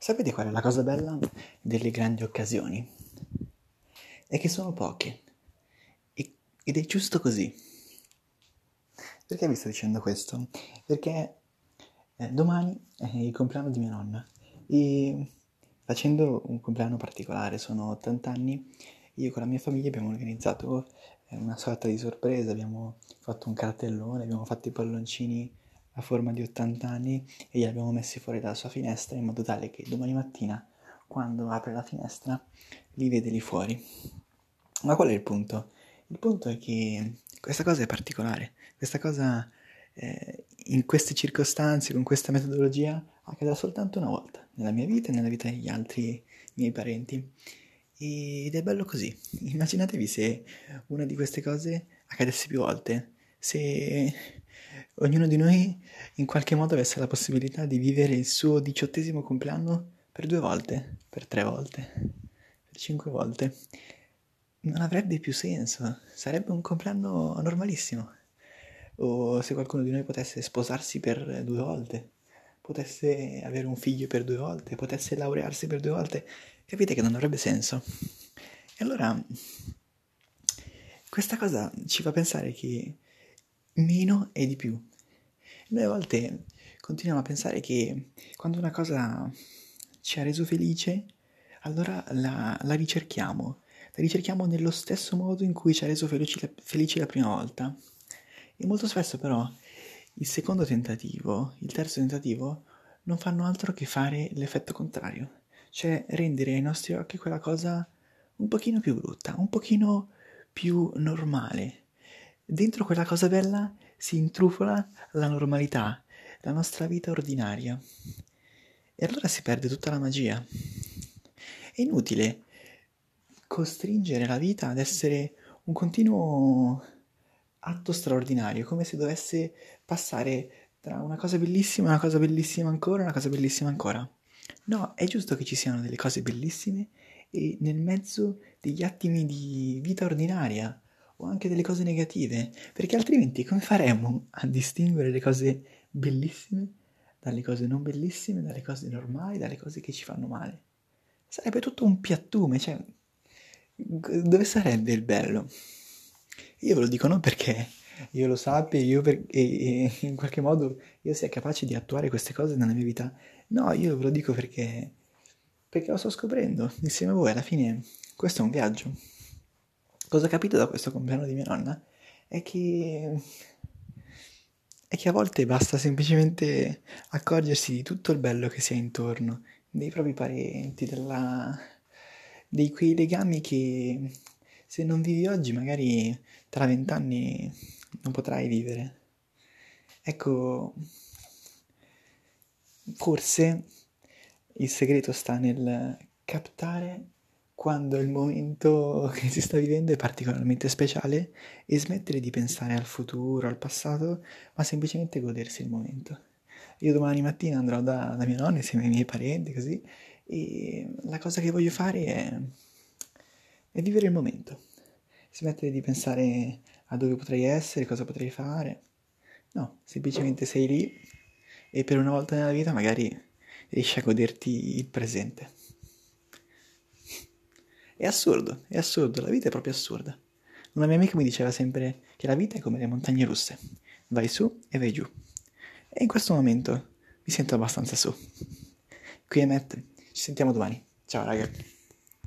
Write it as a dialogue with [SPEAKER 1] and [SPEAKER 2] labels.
[SPEAKER 1] Sapete qual è la cosa bella delle grandi occasioni? È che sono poche. ed è giusto così. Perché vi sto dicendo questo? Perché eh, domani è il compleanno di mia nonna e facendo un compleanno particolare, sono 80 anni, io con la mia famiglia abbiamo organizzato eh, una sorta di sorpresa, abbiamo fatto un cartellone, abbiamo fatto i palloncini a forma di 80 anni e li abbiamo messi fuori dalla sua finestra in modo tale che domani mattina, quando apre la finestra, li vede lì fuori. Ma qual è il punto? Il punto è che questa cosa è particolare, questa cosa eh, in queste circostanze, con questa metodologia, accadrà soltanto una volta, nella mia vita e nella vita degli altri miei parenti. Ed è bello così. Immaginatevi se una di queste cose accadesse più volte, se ognuno di noi in qualche modo avesse la possibilità di vivere il suo diciottesimo compleanno per due volte, per tre volte, per cinque volte, non avrebbe più senso, sarebbe un compleanno normalissimo. O se qualcuno di noi potesse sposarsi per due volte, potesse avere un figlio per due volte, potesse laurearsi per due volte, capite che non avrebbe senso. E allora questa cosa ci fa pensare che meno è di più. Noi a volte continuiamo a pensare che quando una cosa ci ha reso felice, allora la, la ricerchiamo, la ricerchiamo nello stesso modo in cui ci ha reso felici la, felici la prima volta. E molto spesso però il secondo tentativo, il terzo tentativo, non fanno altro che fare l'effetto contrario, cioè rendere ai nostri occhi quella cosa un pochino più brutta, un pochino più normale. Dentro quella cosa bella si intrufola la normalità, la nostra vita ordinaria. E allora si perde tutta la magia. È inutile costringere la vita ad essere un continuo atto straordinario, come se dovesse passare tra una cosa bellissima una cosa bellissima ancora, una cosa bellissima ancora. No, è giusto che ci siano delle cose bellissime e nel mezzo degli attimi di vita ordinaria, o anche delle cose negative, perché altrimenti come faremmo a distinguere le cose bellissime dalle cose non bellissime, dalle cose normali, dalle cose che ci fanno male? Sarebbe tutto un piattume, cioè dove sarebbe il bello? Io ve lo dico non perché io lo sappia io per, e, e in qualche modo io sia capace di attuare queste cose nella mia vita. No, io ve lo dico perché, perché lo sto scoprendo insieme a voi. Alla fine questo è un viaggio. Cosa ho capito da questo compleanno di mia nonna è che, è che a volte basta semplicemente accorgersi di tutto il bello che si ha intorno, dei propri parenti, della, di quei legami che se non vivi oggi magari tra vent'anni non potrai vivere. Ecco, forse il segreto sta nel captare quando il momento che si sta vivendo è particolarmente speciale e smettere di pensare al futuro, al passato, ma semplicemente godersi il momento. Io domani mattina andrò da, da mia nonna insieme ai miei parenti, così, e la cosa che voglio fare è, è vivere il momento, smettere di pensare a dove potrei essere, cosa potrei fare. No, semplicemente sei lì e per una volta nella vita magari riesci a goderti il presente. È assurdo, è assurdo, la vita è proprio assurda. Una mia amica mi diceva sempre che la vita è come le montagne russe, vai su e vai giù. E in questo momento mi sento abbastanza su. Qui è Matt, ci sentiamo domani. Ciao raga.